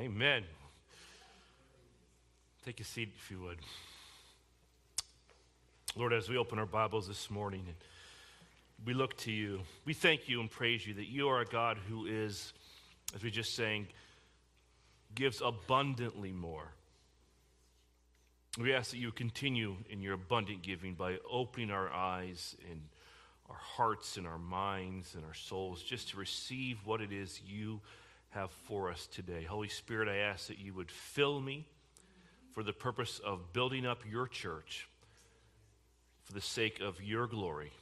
Amen. Take a seat if you would. Lord, as we open our Bibles this morning and we look to you, we thank you and praise you that you are a God who is, as we just sang, gives abundantly more. We ask that you continue in your abundant giving by opening our eyes and our hearts and our minds and our souls just to receive what it is you have for us today. Holy Spirit, I ask that you would fill me for the purpose of building up your church for the sake of your glory.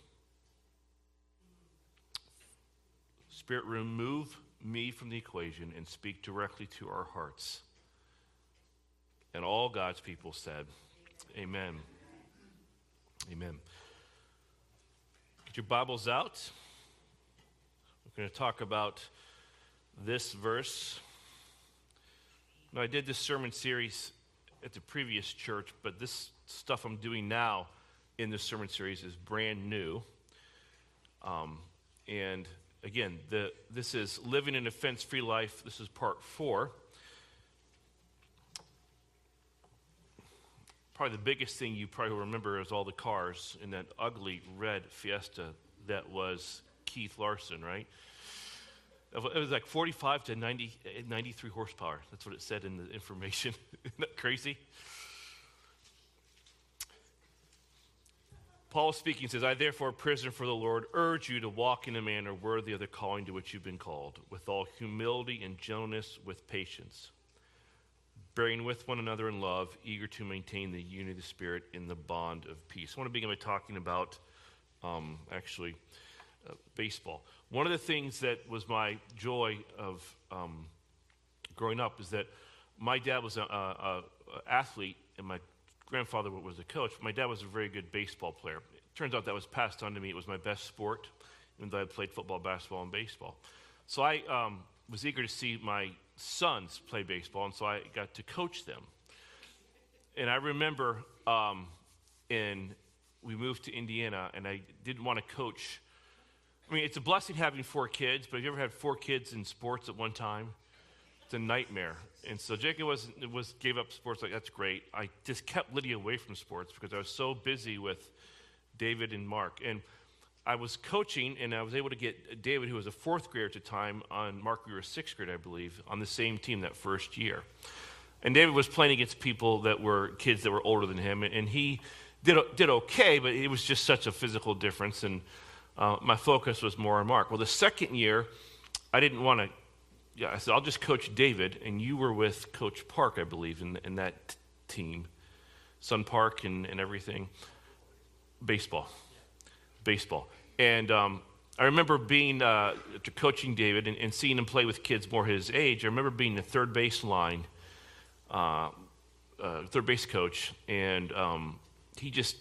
Spirit, remove me from the equation and speak directly to our hearts. And all God's people said, Amen. Amen. Get your Bibles out. We're going to talk about this verse. Now, I did this sermon series at the previous church, but this stuff I'm doing now in this sermon series is brand new. Um, and again, the, this is Living an Offense Free Life. This is part four. Probably the biggest thing you probably remember is all the cars in that ugly red Fiesta that was Keith Larson, right? It was like 45 to 90, 93 horsepower. That's what it said in the information. Isn't that crazy? Paul speaking says, I therefore, prisoner for the Lord, urge you to walk in a manner worthy of the calling to which you've been called, with all humility and gentleness, with patience, bearing with one another in love, eager to maintain the unity of the Spirit in the bond of peace. I want to begin by talking about um, actually uh, baseball. One of the things that was my joy of um, growing up is that my dad was an athlete and my grandfather was a coach. My dad was a very good baseball player. It turns out that was passed on to me. It was my best sport, even though I played football, basketball, and baseball. So I um, was eager to see my sons play baseball, and so I got to coach them. And I remember um, in we moved to Indiana, and I didn't want to coach I mean, it's a blessing having four kids, but have you ever had four kids in sports at one time? It's a nightmare. And so Jacob was, was gave up sports like that's great. I just kept Lydia away from sports because I was so busy with David and Mark. And I was coaching, and I was able to get David, who was a fourth grader at the time, on Mark, we were sixth grade, I believe, on the same team that first year. And David was playing against people that were kids that were older than him, and he did, did okay, but it was just such a physical difference. And uh, my focus was more on Mark. Well, the second year, I didn't want to. Yeah, I said, I'll just coach David, and you were with Coach Park, I believe, in, in that t- team, Sun Park and, and everything. Baseball. Baseball. And um, I remember being, uh, coaching David and, and, seeing him play with kids more his age. I remember being the third base line, uh, uh, third base coach, and um, he just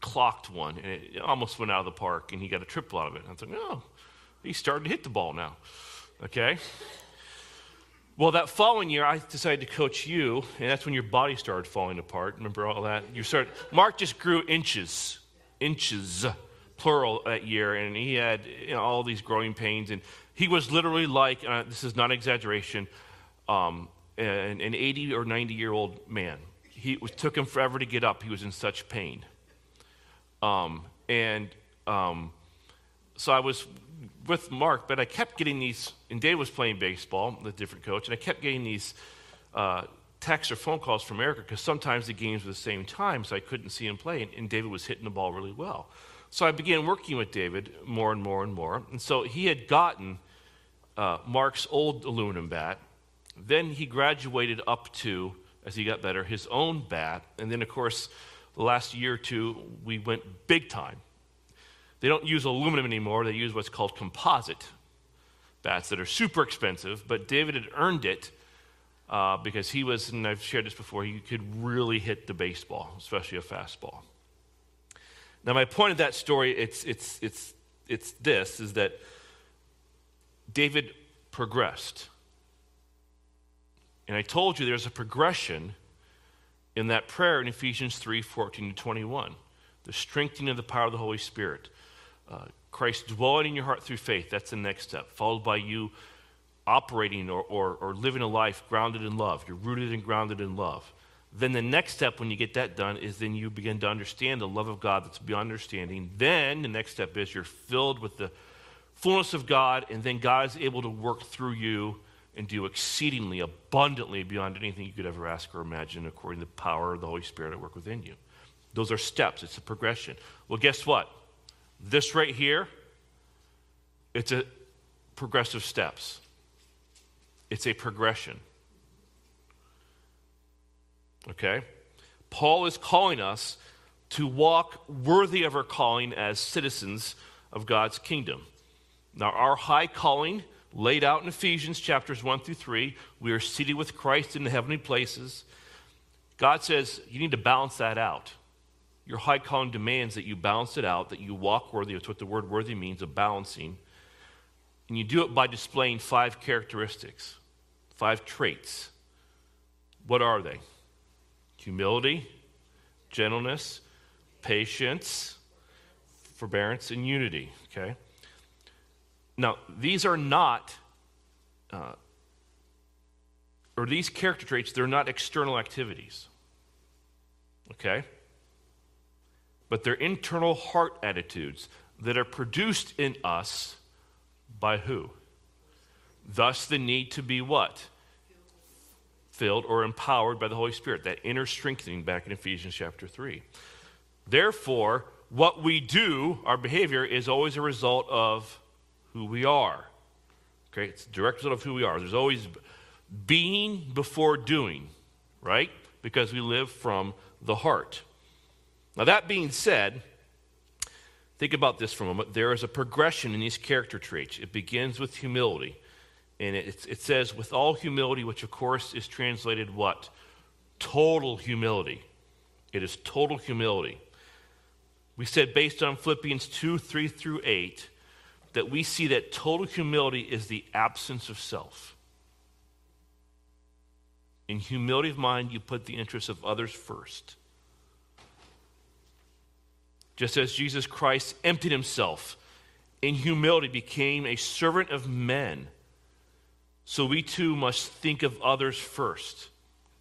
clocked one, and it almost went out of the park, and he got a triple out of it. I was like, oh, he's starting to hit the ball now. Okay? Well, that following year, I decided to coach you, and that's when your body started falling apart. Remember all that? You started, Mark just grew inches, inches, plural, that year, and he had you know, all these growing pains. And he was literally like, uh, this is not exaggeration, um, an, an 80 or 90 year old man. He, it took him forever to get up. He was in such pain. Um, and um, so I was with Mark, but I kept getting these, and Dave was playing baseball, the different coach, and I kept getting these uh, texts or phone calls from Erica because sometimes the games were the same time, so I couldn't see him play, and, and David was hitting the ball really well. So I began working with David more and more and more. And so he had gotten uh, Mark's old aluminum bat. Then he graduated up to, as he got better, his own bat. And then, of course, the last year or two, we went big time. They don't use aluminum anymore, they use what's called composite bats that are super expensive, but David had earned it uh, because he was, and I've shared this before, he could really hit the baseball, especially a fastball. Now, my point of that story, it's, it's, it's, it's this, is that David progressed. And I told you there's a progression in that prayer in Ephesians 3 14 to 21. The strengthening of the power of the Holy Spirit. Uh, Christ dwelling in your heart through faith, that's the next step, followed by you operating or, or, or living a life grounded in love. You're rooted and grounded in love. Then the next step when you get that done is then you begin to understand the love of God that's beyond understanding. Then the next step is you're filled with the fullness of God, and then God is able to work through you and do exceedingly abundantly beyond anything you could ever ask or imagine according to the power of the Holy Spirit at work within you. Those are steps, it's a progression. Well, guess what? This right here, it's a progressive steps. It's a progression. Okay? Paul is calling us to walk worthy of our calling as citizens of God's kingdom. Now, our high calling, laid out in Ephesians chapters 1 through 3, we are seated with Christ in the heavenly places. God says you need to balance that out. Your high calling demands that you balance it out, that you walk worthy. That's what the word worthy means, of balancing. And you do it by displaying five characteristics, five traits. What are they? Humility, gentleness, patience, forbearance, and unity. Okay? Now, these are not, uh, or these character traits, they're not external activities. Okay? But they're internal heart attitudes that are produced in us by who? Thus, the need to be what? Filled or empowered by the Holy Spirit, that inner strengthening back in Ephesians chapter 3. Therefore, what we do, our behavior, is always a result of who we are. Okay, it's a direct result of who we are. There's always being before doing, right? Because we live from the heart. Now, that being said, think about this for a moment. There is a progression in these character traits. It begins with humility. And it, it says, with all humility, which of course is translated what? Total humility. It is total humility. We said, based on Philippians 2 3 through 8, that we see that total humility is the absence of self. In humility of mind, you put the interests of others first. Just as Jesus Christ emptied himself in humility, became a servant of men, so we too must think of others first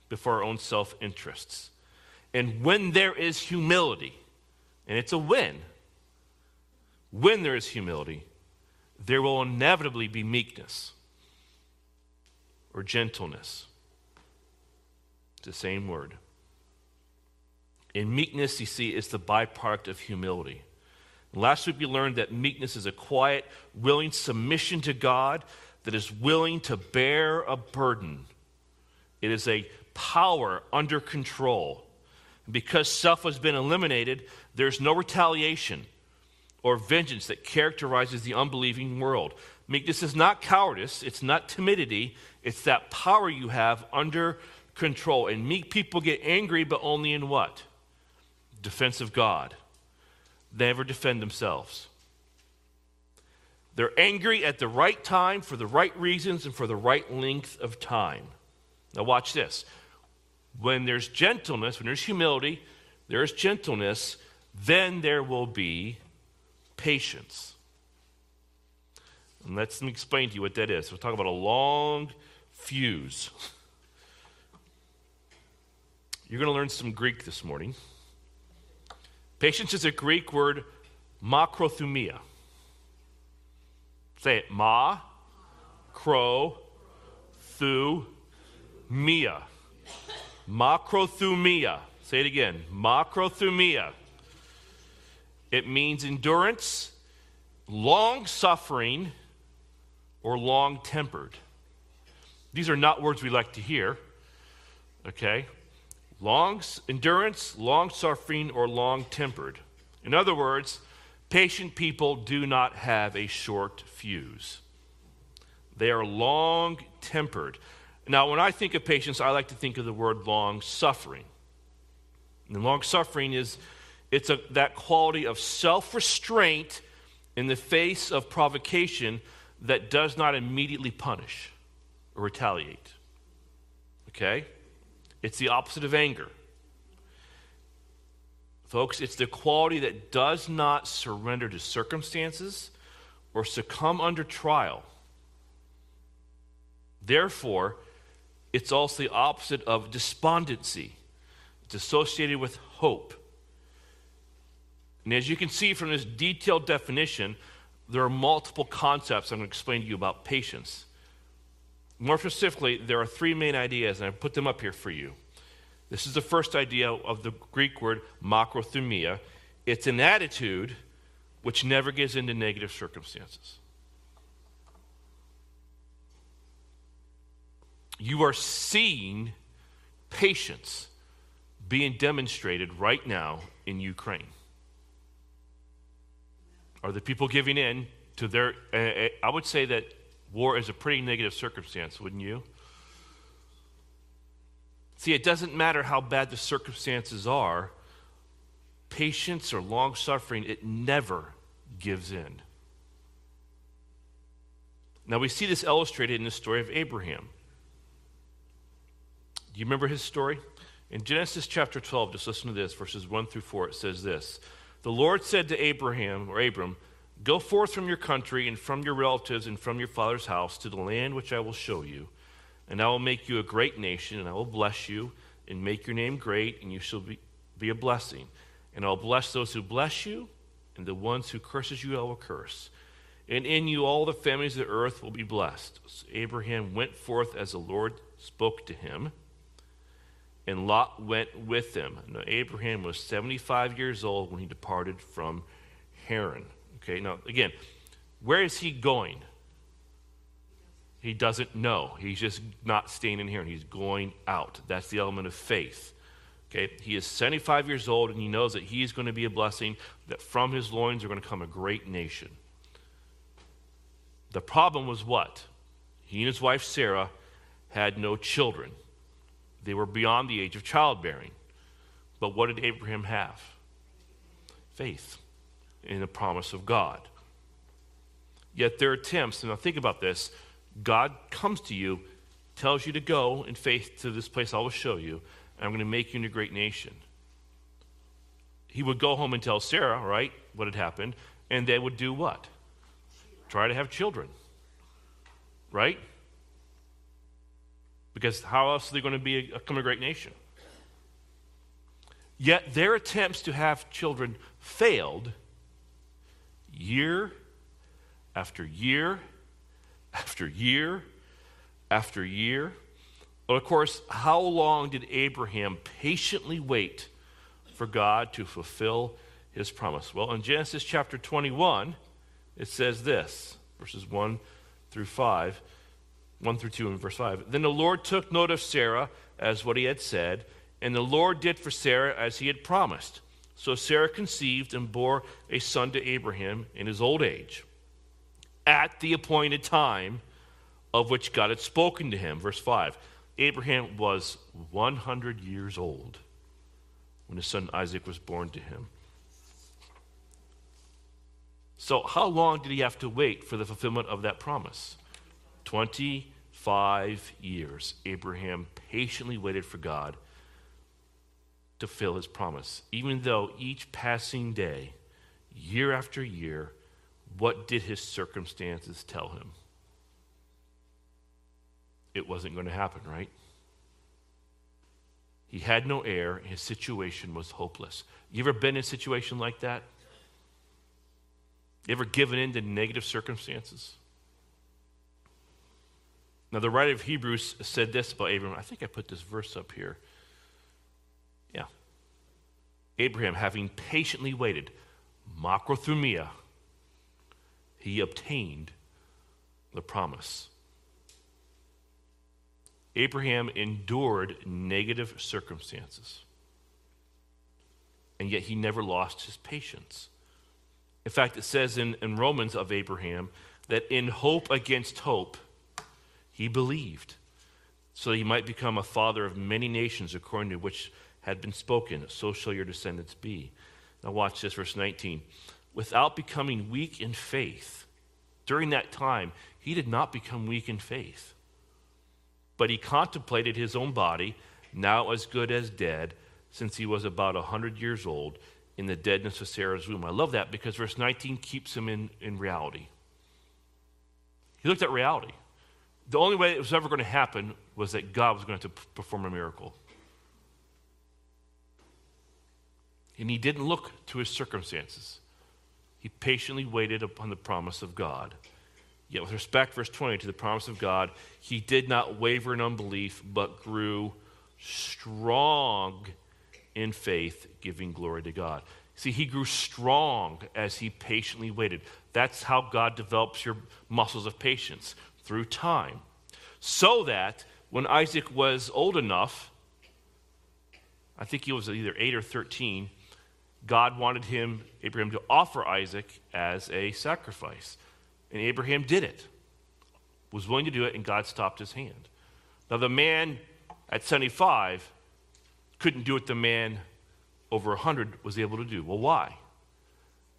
before our own self interests. And when there is humility, and it's a win, when there is humility, there will inevitably be meekness or gentleness. It's the same word. In meekness, you see, is the byproduct of humility. Last week we learned that meekness is a quiet, willing submission to God that is willing to bear a burden. It is a power under control. Because self has been eliminated, there's no retaliation or vengeance that characterizes the unbelieving world. Meekness is not cowardice, it's not timidity, it's that power you have under control. And meek people get angry, but only in what? Defense of God. They never defend themselves. They're angry at the right time for the right reasons and for the right length of time. Now, watch this. When there's gentleness, when there's humility, there's gentleness, then there will be patience. And let me explain to you what that is. We'll talk about a long fuse. You're going to learn some Greek this morning. Patience is a Greek word, makrothumia. Say it, ma, cro, thu, mia. Makrothumia. Say it again, makrothumia. It means endurance, long suffering, or long tempered. These are not words we like to hear. Okay? Long endurance, long suffering, or long tempered. In other words, patient people do not have a short fuse. They are long tempered. Now, when I think of patience, I like to think of the word long suffering. And long suffering is it's a, that quality of self restraint in the face of provocation that does not immediately punish or retaliate. Okay? It's the opposite of anger. Folks, it's the quality that does not surrender to circumstances or succumb under trial. Therefore, it's also the opposite of despondency. It's associated with hope. And as you can see from this detailed definition, there are multiple concepts I'm going to explain to you about patience. More specifically, there are three main ideas, and I put them up here for you. This is the first idea of the Greek word makrothumia. It's an attitude which never gives into negative circumstances. You are seeing patience being demonstrated right now in Ukraine. Are the people giving in to their. Uh, I would say that war is a pretty negative circumstance, wouldn't you? See, it doesn't matter how bad the circumstances are, patience or long suffering, it never gives in. Now, we see this illustrated in the story of Abraham. Do you remember his story? In Genesis chapter 12, just listen to this, verses 1 through 4, it says this The Lord said to Abraham, or Abram, Go forth from your country and from your relatives and from your father's house to the land which I will show you and I will make you a great nation, and I will bless you and make your name great, and you shall be, be a blessing. And I will bless those who bless you, and the ones who curses you I will curse. And in you all the families of the earth will be blessed. So Abraham went forth as the Lord spoke to him, and Lot went with them. Now, Abraham was 75 years old when he departed from Haran. Okay, now again, where is he going? He doesn't know. He's just not staying in here and he's going out. That's the element of faith. Okay, he is 75 years old and he knows that he is going to be a blessing, that from his loins are going to come a great nation. The problem was what? He and his wife Sarah had no children. They were beyond the age of childbearing. But what did Abraham have? Faith in the promise of God. Yet their attempts, and now think about this God comes to you, tells you to go in faith to this place I will show you, and I'm going to make you into a great nation. He would go home and tell Sarah, right, what had happened, and they would do what? Try to have children. Right? Because how else are they going to be become a great nation? Yet their attempts to have children failed year after year after year after year. But of course, how long did Abraham patiently wait for God to fulfill his promise? Well, in Genesis chapter 21, it says this verses 1 through 5, 1 through 2 and verse 5. Then the Lord took note of Sarah as what he had said, and the Lord did for Sarah as he had promised. So Sarah conceived and bore a son to Abraham in his old age at the appointed time of which God had spoken to him. Verse 5 Abraham was 100 years old when his son Isaac was born to him. So, how long did he have to wait for the fulfillment of that promise? 25 years. Abraham patiently waited for God to fill his promise, even though each passing day, year after year, what did his circumstances tell him? It wasn't going to happen, right? He had no heir. His situation was hopeless. You ever been in a situation like that? You ever given in to negative circumstances? Now, the writer of Hebrews said this about Abraham. I think I put this verse up here. Yeah. Abraham, having patiently waited, macrothumia, he obtained the promise. Abraham endured negative circumstances, and yet he never lost his patience. In fact, it says in, in Romans of Abraham that in hope against hope, he believed, so he might become a father of many nations, according to which had been spoken, so shall your descendants be. Now, watch this, verse 19 without becoming weak in faith. During that time, he did not become weak in faith. But he contemplated his own body, now as good as dead, since he was about a 100 years old, in the deadness of Sarah's womb. I love that because verse 19 keeps him in, in reality. He looked at reality. The only way it was ever going to happen was that God was going to perform a miracle. And he didn't look to his circumstances. He patiently waited upon the promise of God. Yet, with respect, verse 20, to the promise of God, he did not waver in unbelief, but grew strong in faith, giving glory to God. See, he grew strong as he patiently waited. That's how God develops your muscles of patience through time. So that when Isaac was old enough, I think he was either 8 or 13, God wanted him, Abraham, to offer Isaac as a sacrifice. And Abraham did it, was willing to do it, and God stopped his hand. Now, the man at 75 couldn't do what the man over 100 was able to do. Well, why?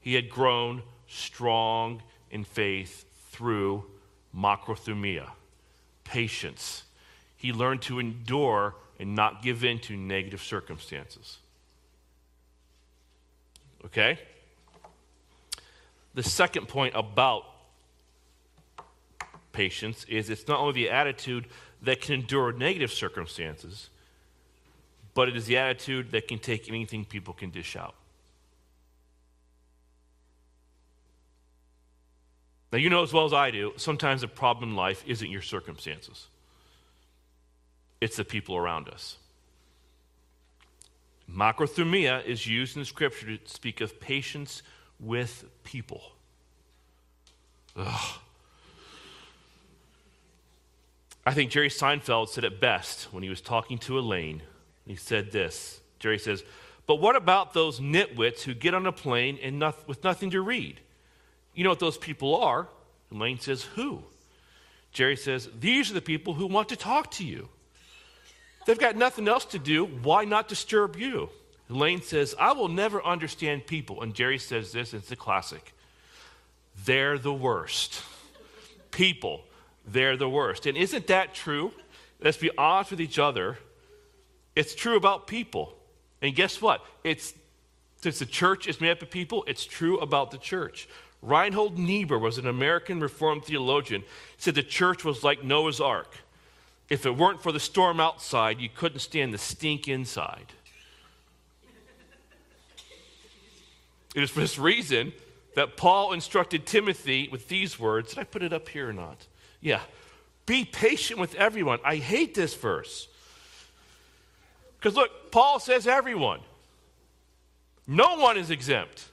He had grown strong in faith through macrothumia, patience. He learned to endure and not give in to negative circumstances. Okay? The second point about patience is it's not only the attitude that can endure negative circumstances, but it is the attitude that can take anything people can dish out. Now, you know as well as I do, sometimes the problem in life isn't your circumstances, it's the people around us. Macrothumia is used in the Scripture to speak of patience with people. Ugh. I think Jerry Seinfeld said it best when he was talking to Elaine. He said this Jerry says, But what about those nitwits who get on a plane and not, with nothing to read? You know what those people are? Elaine says, Who? Jerry says, These are the people who want to talk to you. They've got nothing else to do. Why not disturb you? Elaine says, I will never understand people. And Jerry says this, it's a classic. They're the worst. People, they're the worst. And isn't that true? Let's be honest with each other. It's true about people. And guess what? It's since the church is made up of people, it's true about the church. Reinhold Niebuhr was an American Reformed theologian. He said the church was like Noah's Ark. If it weren't for the storm outside, you couldn't stand the stink inside. It is for this reason that Paul instructed Timothy with these words. Did I put it up here or not? Yeah. Be patient with everyone. I hate this verse. Because look, Paul says everyone. No one is exempt.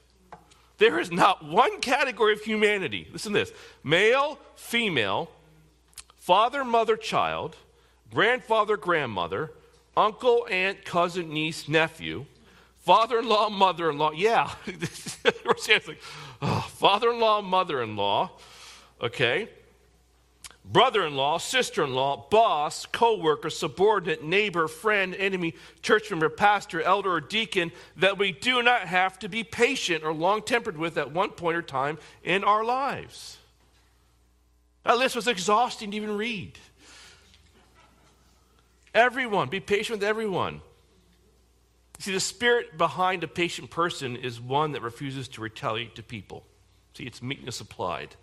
There is not one category of humanity. Listen to this male, female, father, mother, child, grandfather, grandmother, uncle, aunt, cousin, niece, nephew, father in law, mother in law. Yeah. oh, father in law, mother in law. Okay brother in law, sister in law, boss, co worker, subordinate, neighbor, friend, enemy, church member, pastor, elder, or deacon that we do not have to be patient or long tempered with at one point or time in our lives. That list was exhausting to even read. Everyone, be patient with everyone. See, the spirit behind a patient person is one that refuses to retaliate to people. See, it's meekness applied.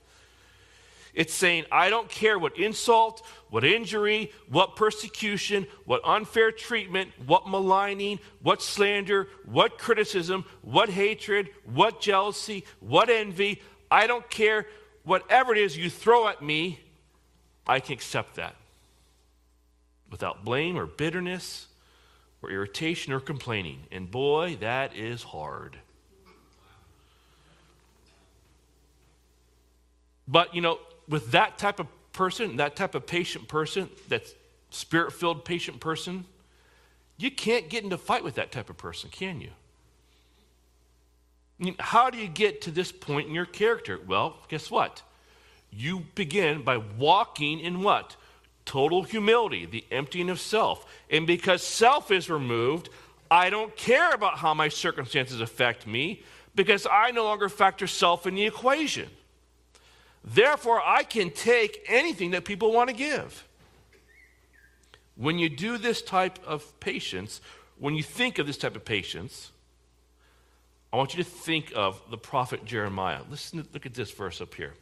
It's saying, I don't care what insult, what injury, what persecution, what unfair treatment, what maligning, what slander, what criticism, what hatred, what jealousy, what envy. I don't care. Whatever it is you throw at me, I can accept that without blame or bitterness or irritation or complaining. And boy, that is hard. But, you know, with that type of person, that type of patient person, that spirit filled patient person, you can't get into fight with that type of person, can you? I mean, how do you get to this point in your character? Well, guess what? You begin by walking in what? Total humility, the emptying of self. And because self is removed, I don't care about how my circumstances affect me because I no longer factor self in the equation. Therefore, I can take anything that people want to give. When you do this type of patience, when you think of this type of patience, I want you to think of the prophet Jeremiah. Listen, look at this verse up here.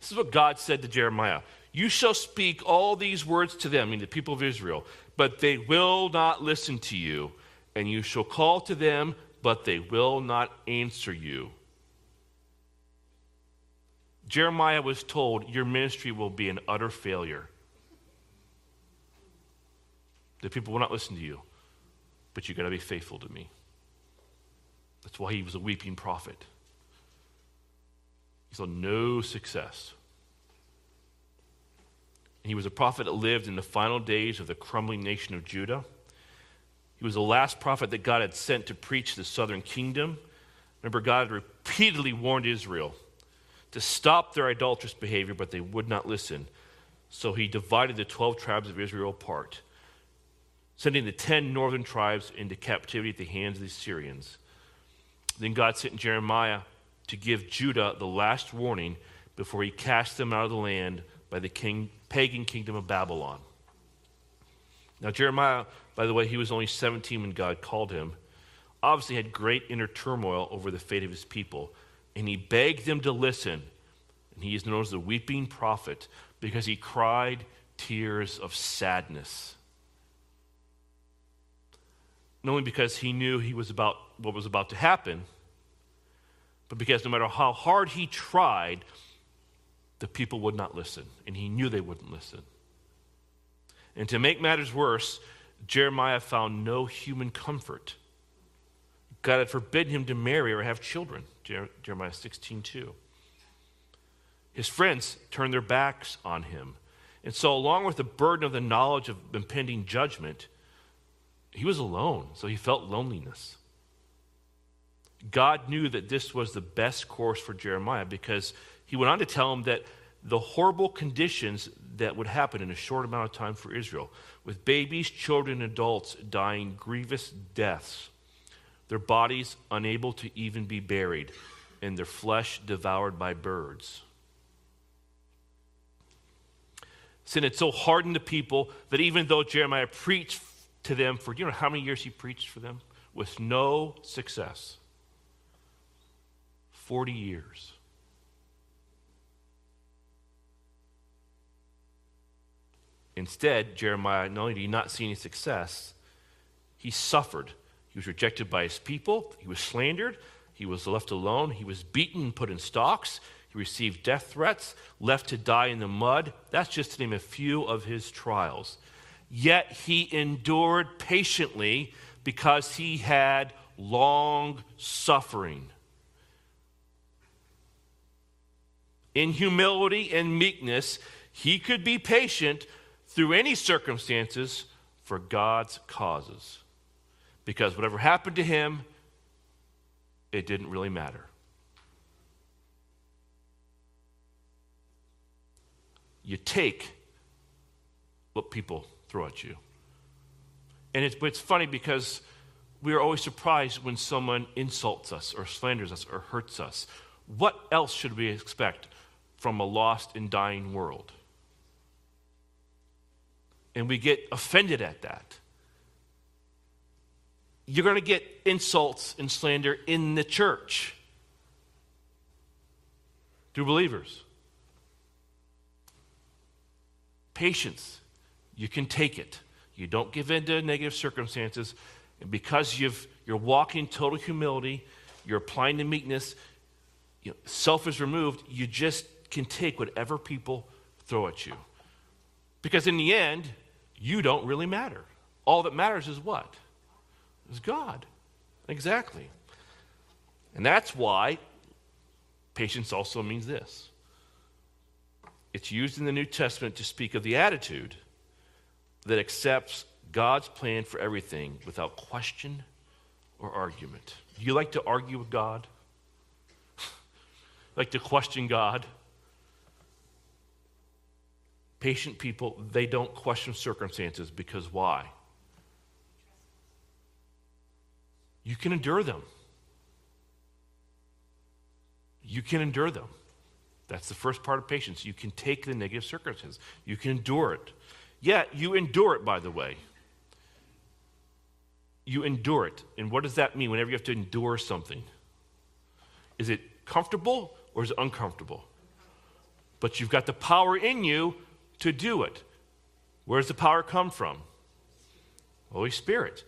This is what God said to Jeremiah You shall speak all these words to them, I mean the people of Israel, but they will not listen to you. And you shall call to them, but they will not answer you. Jeremiah was told, Your ministry will be an utter failure. The people will not listen to you, but you've got to be faithful to me. That's why he was a weeping prophet. He saw no success. He was a prophet that lived in the final days of the crumbling nation of Judah. He was the last prophet that God had sent to preach the southern kingdom. Remember, God had repeatedly warned Israel to stop their idolatrous behavior, but they would not listen. So he divided the 12 tribes of Israel apart, sending the 10 northern tribes into captivity at the hands of the Assyrians. Then God sent Jeremiah to give Judah the last warning before he cast them out of the land by the king, pagan kingdom of Babylon. Now, Jeremiah, by the way, he was only 17 when God called him, obviously had great inner turmoil over the fate of his people, and he begged them to listen. And he is known as the weeping prophet because he cried tears of sadness. Not only because he knew he was about what was about to happen, but because no matter how hard he tried, the people would not listen, and he knew they wouldn't listen. And to make matters worse, Jeremiah found no human comfort. God had forbidden him to marry or have children, Jeremiah 16 2. His friends turned their backs on him. And so, along with the burden of the knowledge of impending judgment, he was alone, so he felt loneliness. God knew that this was the best course for Jeremiah because he went on to tell him that the horrible conditions that would happen in a short amount of time for Israel, with babies, children, adults dying grievous deaths, their bodies unable to even be buried, and their flesh devoured by birds. Sin had so hardened the people that even though Jeremiah preached to them for, do you know how many years he preached for them? With no success. 40 years. Instead, Jeremiah not only did he not see any success, he suffered. He was rejected by his people, he was slandered, he was left alone, he was beaten and put in stocks, he received death threats, left to die in the mud. That's just to name a few of his trials. Yet he endured patiently because he had long suffering. In humility and meekness, he could be patient through any circumstances for God's causes. Because whatever happened to him, it didn't really matter. You take what people throw at you. And it's, it's funny because we are always surprised when someone insults us or slanders us or hurts us. What else should we expect from a lost and dying world? and we get offended at that. You're going to get insults and slander in the church through believers. Patience, you can take it. You don't give in to negative circumstances. And because you've, you're walking total humility, you're applying the meekness, you know, self is removed, you just can take whatever people throw at you. Because in the end, you don't really matter. All that matters is what? Is God. Exactly. And that's why patience also means this it's used in the New Testament to speak of the attitude that accepts God's plan for everything without question or argument. Do you like to argue with God? like to question God? Patient people, they don't question circumstances because why? You can endure them. You can endure them. That's the first part of patience. You can take the negative circumstances, you can endure it. Yet, you endure it, by the way. You endure it. And what does that mean whenever you have to endure something? Is it comfortable or is it uncomfortable? But you've got the power in you to do it. Where does the power come from? Holy Spirit.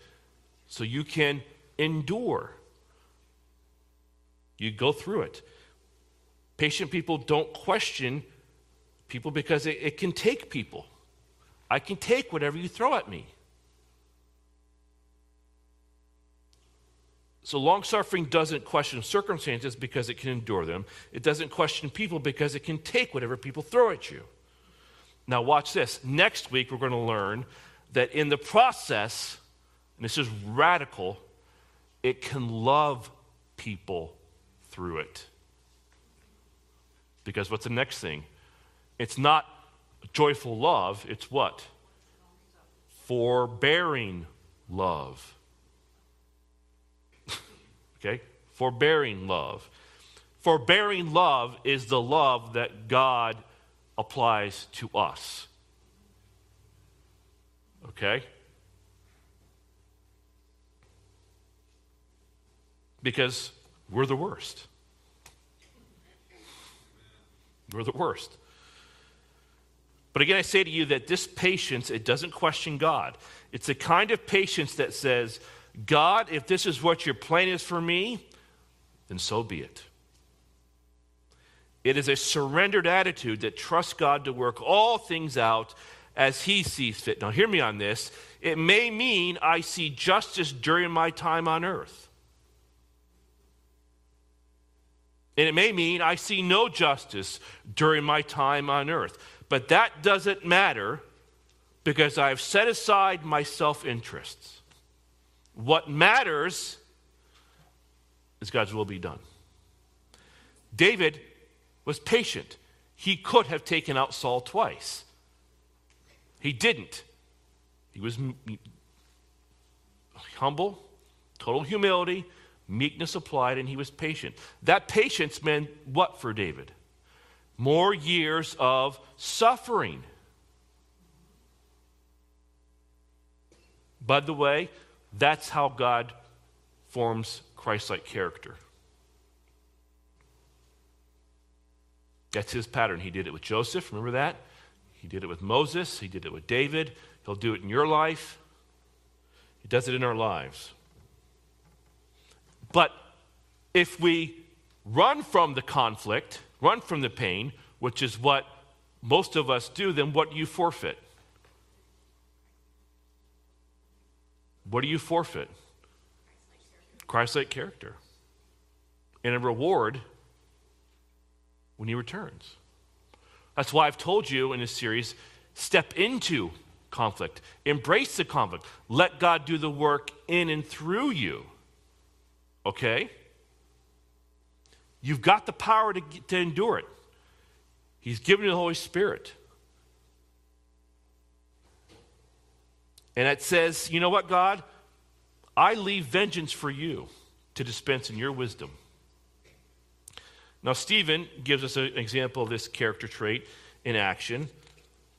So you can endure. You go through it. Patient people don't question people because it, it can take people. I can take whatever you throw at me. So, long suffering doesn't question circumstances because it can endure them. It doesn't question people because it can take whatever people throw at you. Now, watch this. Next week, we're going to learn that in the process, and this is radical, it can love people through it. Because what's the next thing? It's not joyful love, it's what? Forbearing love. okay? Forbearing love. Forbearing love is the love that God applies to us. Okay? Because we're the worst. We're the worst. But again, I say to you that this patience, it doesn't question God. It's a kind of patience that says, God, if this is what your plan is for me, then so be it. It is a surrendered attitude that trusts God to work all things out as He sees fit. Now, hear me on this. It may mean I see justice during my time on earth. And it may mean I see no justice during my time on earth. But that doesn't matter because I've set aside my self interests. What matters is God's will be done. David was patient. He could have taken out Saul twice. He didn't. He was humble, total humility, meekness applied, and he was patient. That patience meant what for David? More years of suffering. By the way, that's how God forms Christ like character. That's his pattern. He did it with Joseph, remember that? He did it with Moses, he did it with David. He'll do it in your life. He does it in our lives. But if we run from the conflict, run from the pain, which is what most of us do, then what do you forfeit? What do you forfeit? Christ like character. And a reward when he returns. That's why I've told you in this series step into conflict, embrace the conflict, let God do the work in and through you. Okay? You've got the power to, to endure it. He's given you the Holy Spirit. And it says, you know what, God? I leave vengeance for you to dispense in your wisdom. Now, Stephen gives us an example of this character trait in action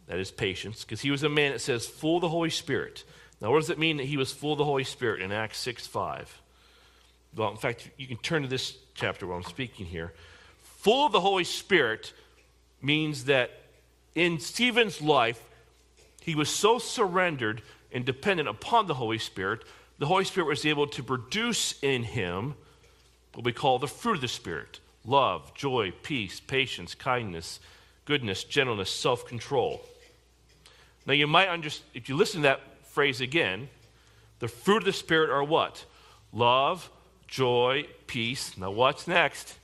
that is patience, because he was a man that says, full of the Holy Spirit. Now, what does it mean that he was full of the Holy Spirit in Acts 6 5? Well, in fact, you can turn to this chapter while I'm speaking here. Full of the Holy Spirit means that in Stephen's life, he was so surrendered and dependent upon the Holy Spirit, the Holy Spirit was able to produce in him what we call the fruit of the Spirit love, joy, peace, patience, kindness, goodness, gentleness, self control. Now, you might understand, if you listen to that phrase again, the fruit of the Spirit are what? Love, joy, peace. Now, what's next?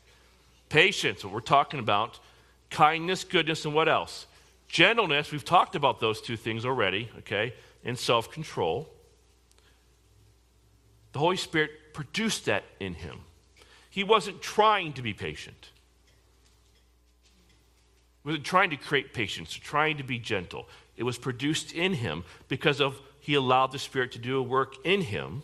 Patience, what we're talking about. Kindness, goodness, and what else? Gentleness, we've talked about those two things already, okay? And self control. The Holy Spirit produced that in him. He wasn't trying to be patient. He wasn't trying to create patience, trying to be gentle. It was produced in him because of he allowed the Spirit to do a work in him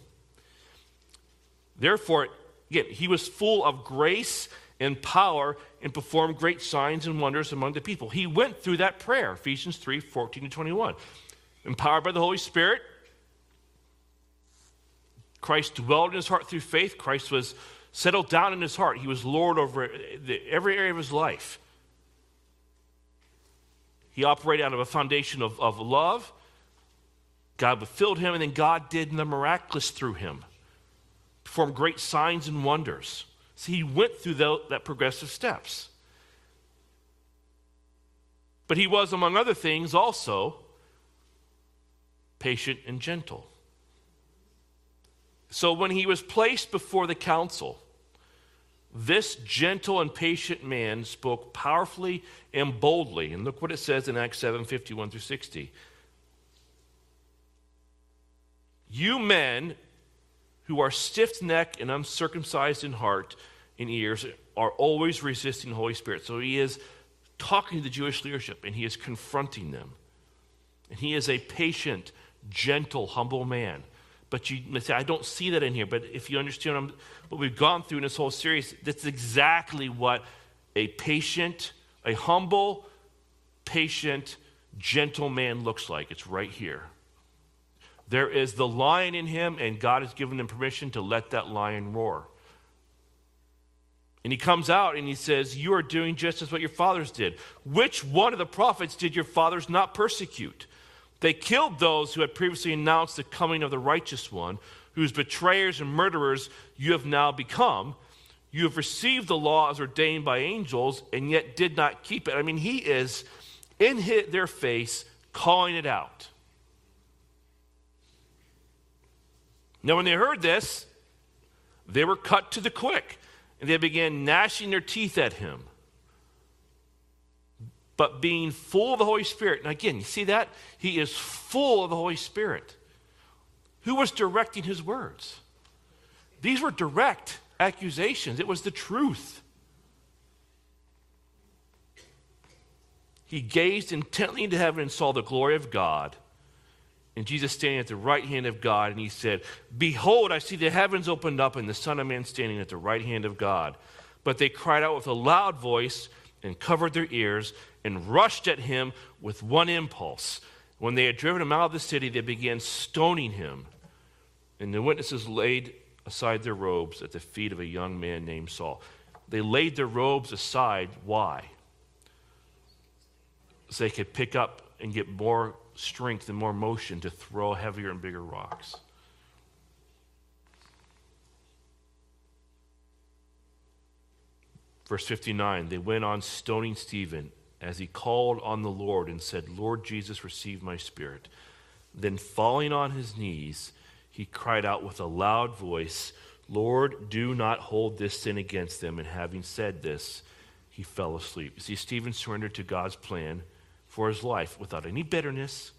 Therefore, again, he was full of grace and power and performed great signs and wonders among the people. He went through that prayer, Ephesians 3 14 to 21. Empowered by the Holy Spirit, Christ dwelled in his heart through faith. Christ was settled down in his heart. He was Lord over every area of his life. He operated out of a foundation of, of love. God filled him, and then God did the miraculous through him, performed great signs and wonders. So he went through the, that progressive steps. But he was, among other things, also patient and gentle. So when he was placed before the council, this gentle and patient man spoke powerfully and boldly. And look what it says in Acts 7 51 through 60. You men who are stiff necked and uncircumcised in heart and ears are always resisting the Holy Spirit. So he is talking to the Jewish leadership and he is confronting them. And he is a patient, gentle, humble man. But you may say, I don't see that in here. But if you understand what we've gone through in this whole series, that's exactly what a patient, a humble, patient, gentle man looks like. It's right here. There is the lion in him, and God has given him permission to let that lion roar. And he comes out and he says, You are doing just as what your fathers did. Which one of the prophets did your fathers not persecute? They killed those who had previously announced the coming of the righteous one, whose betrayers and murderers you have now become. You have received the law as ordained by angels, and yet did not keep it. I mean, he is in their face calling it out. Now, when they heard this, they were cut to the quick, and they began gnashing their teeth at him. But being full of the Holy Spirit, and again, you see that? He is full of the Holy Spirit. Who was directing his words? These were direct accusations, it was the truth. He gazed intently into heaven and saw the glory of God and Jesus standing at the right hand of God, and he said, Behold, I see the heavens opened up and the Son of Man standing at the right hand of God. But they cried out with a loud voice and covered their ears and rushed at him with one impulse. When they had driven him out of the city, they began stoning him. And the witnesses laid aside their robes at the feet of a young man named Saul. They laid their robes aside. Why? So they could pick up and get more strength and more motion to throw heavier and bigger rocks. Verse 59 They went on stoning Stephen as he called on the Lord and said, Lord Jesus, receive my spirit. Then, falling on his knees, he cried out with a loud voice, Lord, do not hold this sin against them. And having said this, he fell asleep. See, Stephen surrendered to God's plan for his life without any bitterness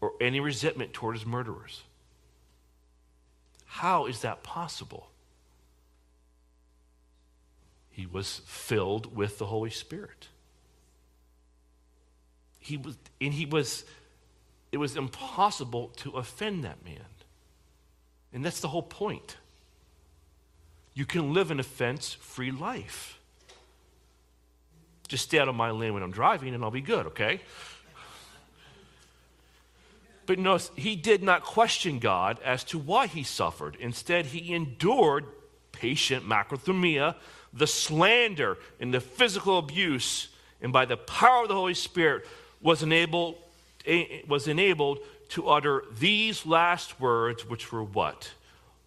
or any resentment toward his murderers. How is that possible? He was filled with the Holy Spirit. He was, and he was, it was impossible to offend that man. And that's the whole point. You can live an offense free life. Just stay out of my lane when I'm driving and I'll be good, okay? But no, he did not question God as to why he suffered. Instead, he endured patient macrothumia, the slander and the physical abuse, and by the power of the Holy Spirit was enabled, was enabled to utter these last words, which were what?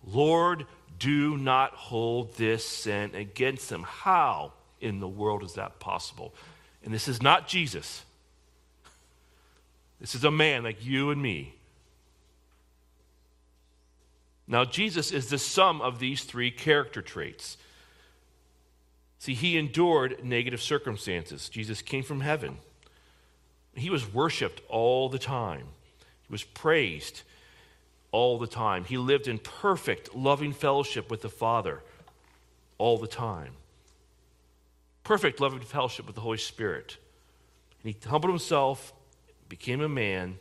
Lord, do not hold this sin against them. How? In the world is that possible? And this is not Jesus. This is a man like you and me. Now, Jesus is the sum of these three character traits. See, he endured negative circumstances. Jesus came from heaven. He was worshiped all the time, he was praised all the time. He lived in perfect, loving fellowship with the Father all the time perfect love and fellowship with the Holy Spirit. And he humbled himself, became a man,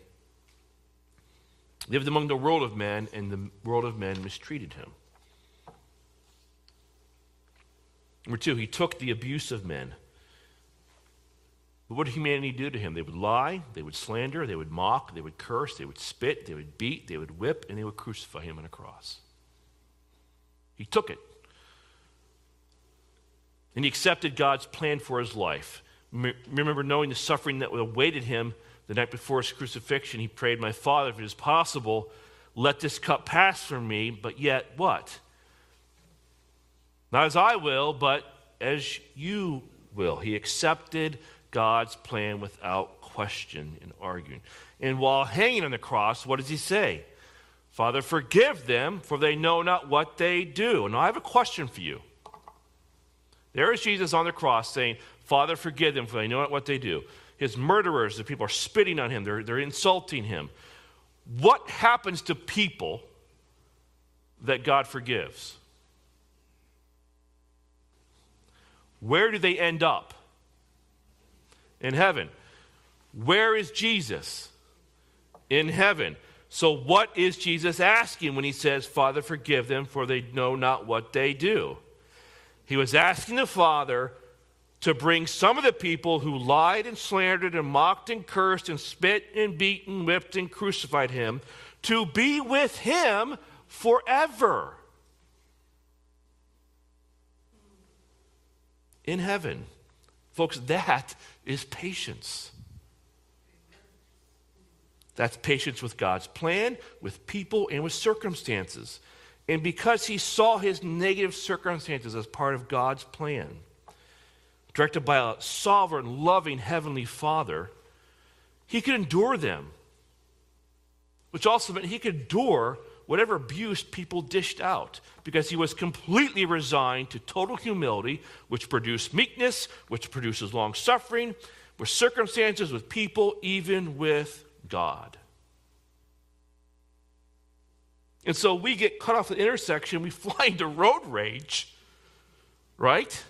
lived among the world of men, and the world of men mistreated him. Number two, he took the abuse of men. But what did humanity do to him? They would lie, they would slander, they would mock, they would curse, they would spit, they would beat, they would whip, and they would crucify him on a cross. He took it. And he accepted God's plan for his life, Remember knowing the suffering that awaited him the night before his crucifixion. He prayed, My Father, if it is possible, let this cup pass from me, but yet what? Not as I will, but as you will. He accepted God's plan without question and arguing. And while hanging on the cross, what does he say? Father, forgive them, for they know not what they do. And I have a question for you. There is Jesus on the cross saying, Father, forgive them, for they know not what they do. His murderers, the people are spitting on him, they're, they're insulting him. What happens to people that God forgives? Where do they end up? In heaven. Where is Jesus? In heaven. So, what is Jesus asking when he says, Father, forgive them, for they know not what they do? He was asking the Father to bring some of the people who lied and slandered and mocked and cursed and spit and beat and whipped and crucified him to be with him forever in heaven. Folks, that is patience. That's patience with God's plan, with people, and with circumstances. And because he saw his negative circumstances as part of God's plan, directed by a sovereign, loving Heavenly Father, he could endure them, which also meant he could endure whatever abuse people dished out because he was completely resigned to total humility, which produced meekness, which produces long suffering, with circumstances, with people, even with God. And so we get cut off at the intersection, we fly into road rage, right?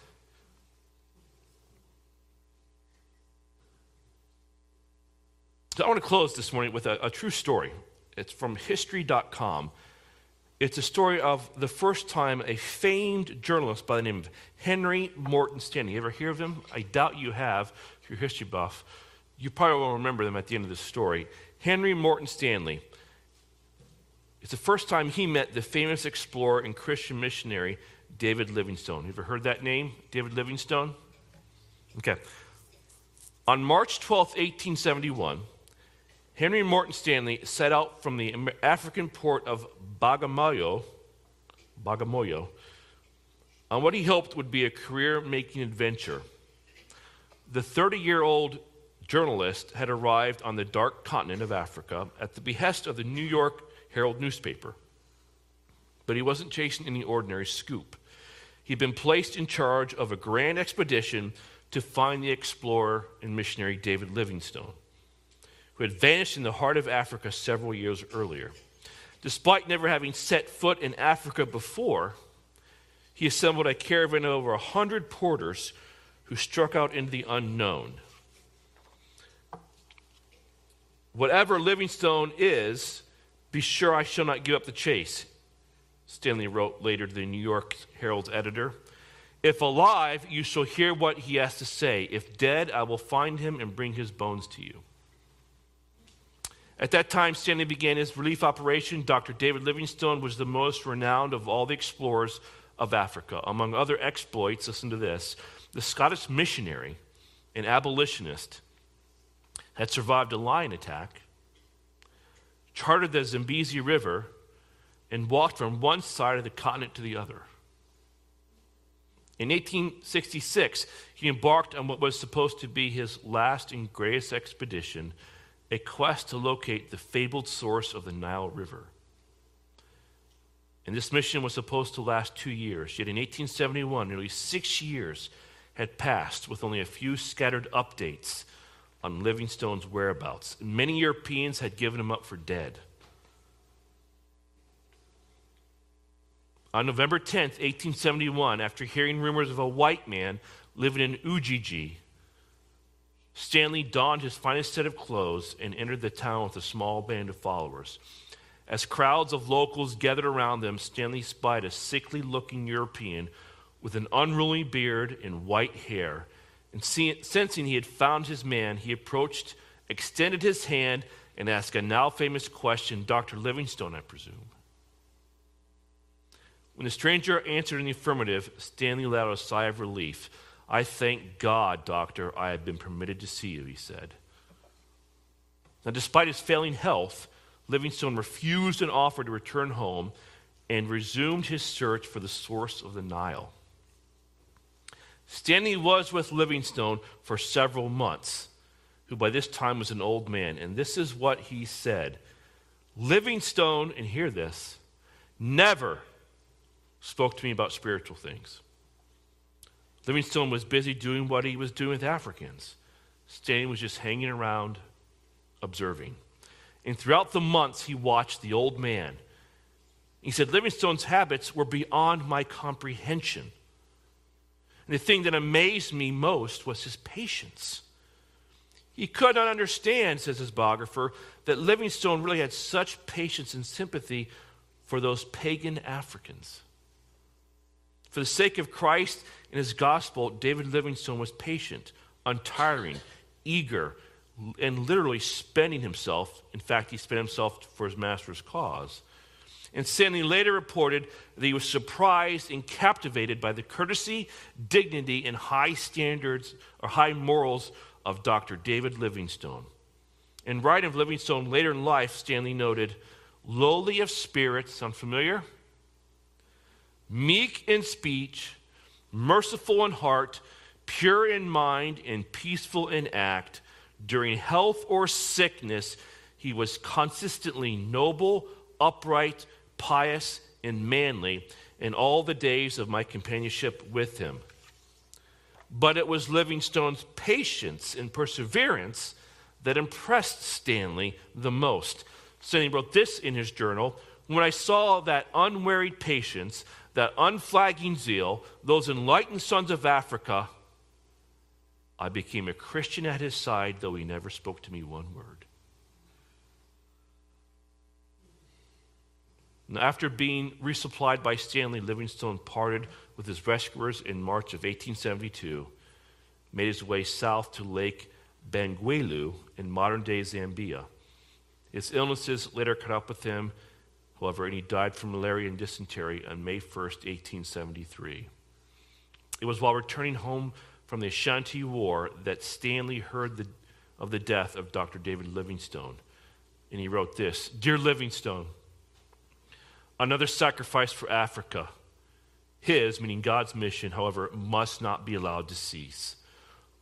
So I want to close this morning with a, a true story. It's from history.com. It's a story of the first time a famed journalist by the name of Henry Morton Stanley. You ever hear of him? I doubt you have, if you're history buff. You probably will remember them at the end of this story. Henry Morton Stanley. It's the first time he met the famous explorer and Christian missionary David Livingstone. You ever heard that name, David Livingstone? Okay. On March 12, 1871, Henry Morton Stanley set out from the African port of Bagamoyo, Bagamoyo on what he hoped would be a career making adventure. The 30 year old journalist had arrived on the dark continent of Africa at the behest of the New York Herald newspaper. But he wasn't chasing any ordinary scoop. He'd been placed in charge of a grand expedition to find the explorer and missionary David Livingstone who had vanished in the heart of Africa several years earlier. Despite never having set foot in Africa before, he assembled a caravan of over a hundred porters who struck out into the unknown. Whatever Livingstone is, be sure I shall not give up the chase, Stanley wrote later to the New York Herald's editor. If alive, you shall hear what he has to say. If dead, I will find him and bring his bones to you. At that time, Stanley began his relief operation. Dr. David Livingstone was the most renowned of all the explorers of Africa. Among other exploits, listen to this the Scottish missionary an abolitionist had survived a lion attack, charted the Zambezi River, and walked from one side of the continent to the other. In 1866, he embarked on what was supposed to be his last and greatest expedition a quest to locate the fabled source of the Nile River. And this mission was supposed to last two years. Yet in 1871, nearly six years had passed with only a few scattered updates on Livingstone's whereabouts. Many Europeans had given him up for dead. On November 10th, 1871, after hearing rumors of a white man living in Ujiji, Stanley donned his finest set of clothes and entered the town with a small band of followers. As crowds of locals gathered around them, Stanley spied a sickly looking European with an unruly beard and white hair. And sensing he had found his man, he approached, extended his hand, and asked a now famous question Dr. Livingstone, I presume. When the stranger answered in the affirmative, Stanley let out a sigh of relief. I thank God, doctor, I have been permitted to see you, he said. Now, despite his failing health, Livingstone refused an offer to return home and resumed his search for the source of the Nile. Stanley was with Livingstone for several months, who by this time was an old man, and this is what he said Livingstone, and hear this, never spoke to me about spiritual things. Livingstone was busy doing what he was doing with Africans. Stanley was just hanging around, observing. And throughout the months, he watched the old man. He said, Livingstone's habits were beyond my comprehension. And the thing that amazed me most was his patience. He could not understand, says his biographer, that Livingstone really had such patience and sympathy for those pagan Africans. For the sake of Christ and his gospel, David Livingstone was patient, untiring, eager, and literally spending himself. In fact, he spent himself for his master's cause. And Stanley later reported that he was surprised and captivated by the courtesy, dignity, and high standards or high morals of Dr. David Livingstone. In writing of Livingstone later in life, Stanley noted, lowly of spirit, sound familiar? Meek in speech, merciful in heart, pure in mind, and peaceful in act. During health or sickness, he was consistently noble, upright, pious, and manly in all the days of my companionship with him. But it was Livingstone's patience and perseverance that impressed Stanley the most. Stanley wrote this in his journal When I saw that unwearied patience, that unflagging zeal, those enlightened sons of Africa, I became a Christian at his side, though he never spoke to me one word. After being resupplied by Stanley, Livingstone parted with his rescuers in March of 1872, made his way south to Lake Bangweulu in modern day Zambia. His illnesses later caught up with him, however, and he died from malaria and dysentery on May 1st, 1873. It was while returning home from the Ashanti War that Stanley heard the, of the death of Dr. David Livingstone. And he wrote this Dear Livingstone, another sacrifice for Africa. His, meaning God's mission, however, must not be allowed to cease.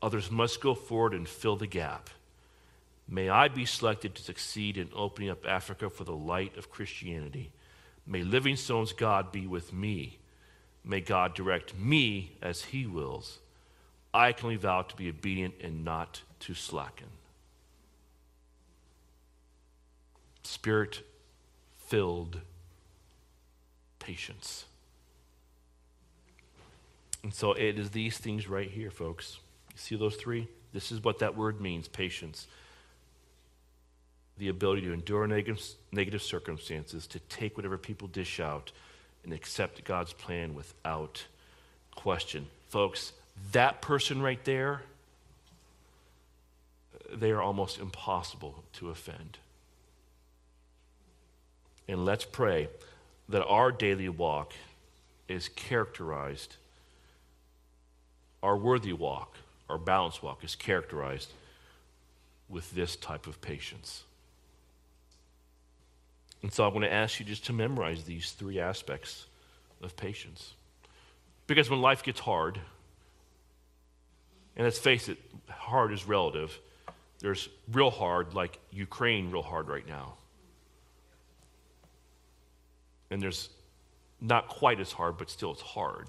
Others must go forward and fill the gap. May I be selected to succeed in opening up Africa for the light of Christianity. May Livingstone's God be with me. May God direct me as he wills. I can only vow to be obedient and not to slacken. Spirit filled patience. And so it is these things right here, folks. You see those three? This is what that word means patience. The ability to endure negative, negative circumstances, to take whatever people dish out, and accept God's plan without question. Folks, that person right there, they are almost impossible to offend. And let's pray that our daily walk is characterized, our worthy walk, our balanced walk is characterized with this type of patience. And so I want to ask you just to memorize these three aspects of patience. Because when life gets hard, and let's face it, hard is relative. There's real hard, like Ukraine, real hard right now. And there's not quite as hard, but still it's hard.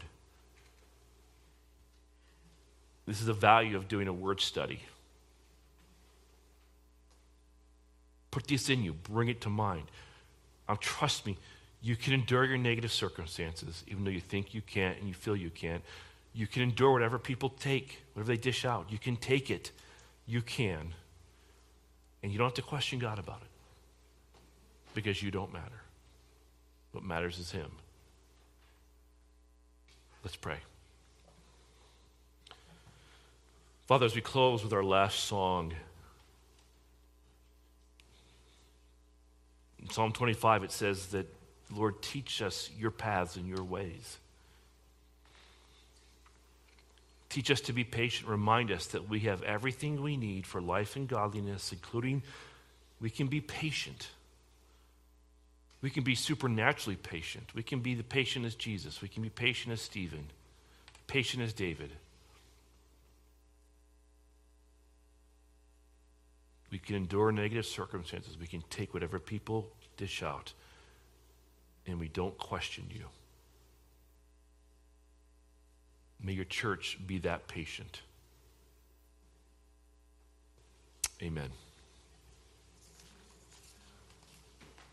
This is the value of doing a word study. Put this in you, bring it to mind. Um, trust me, you can endure your negative circumstances, even though you think you can't and you feel you can't. You can endure whatever people take, whatever they dish out. You can take it. You can. And you don't have to question God about it because you don't matter. What matters is Him. Let's pray. Father, as we close with our last song, in Psalm 25, it says that, Lord, teach us your paths and your ways. Teach us to be patient. Remind us that we have everything we need for life and godliness, including we can be patient. We can be supernaturally patient. We can be the patient as Jesus. We can be patient as Stephen, patient as David. We can endure negative circumstances. We can take whatever people dish out, and we don't question you. May your church be that patient. Amen.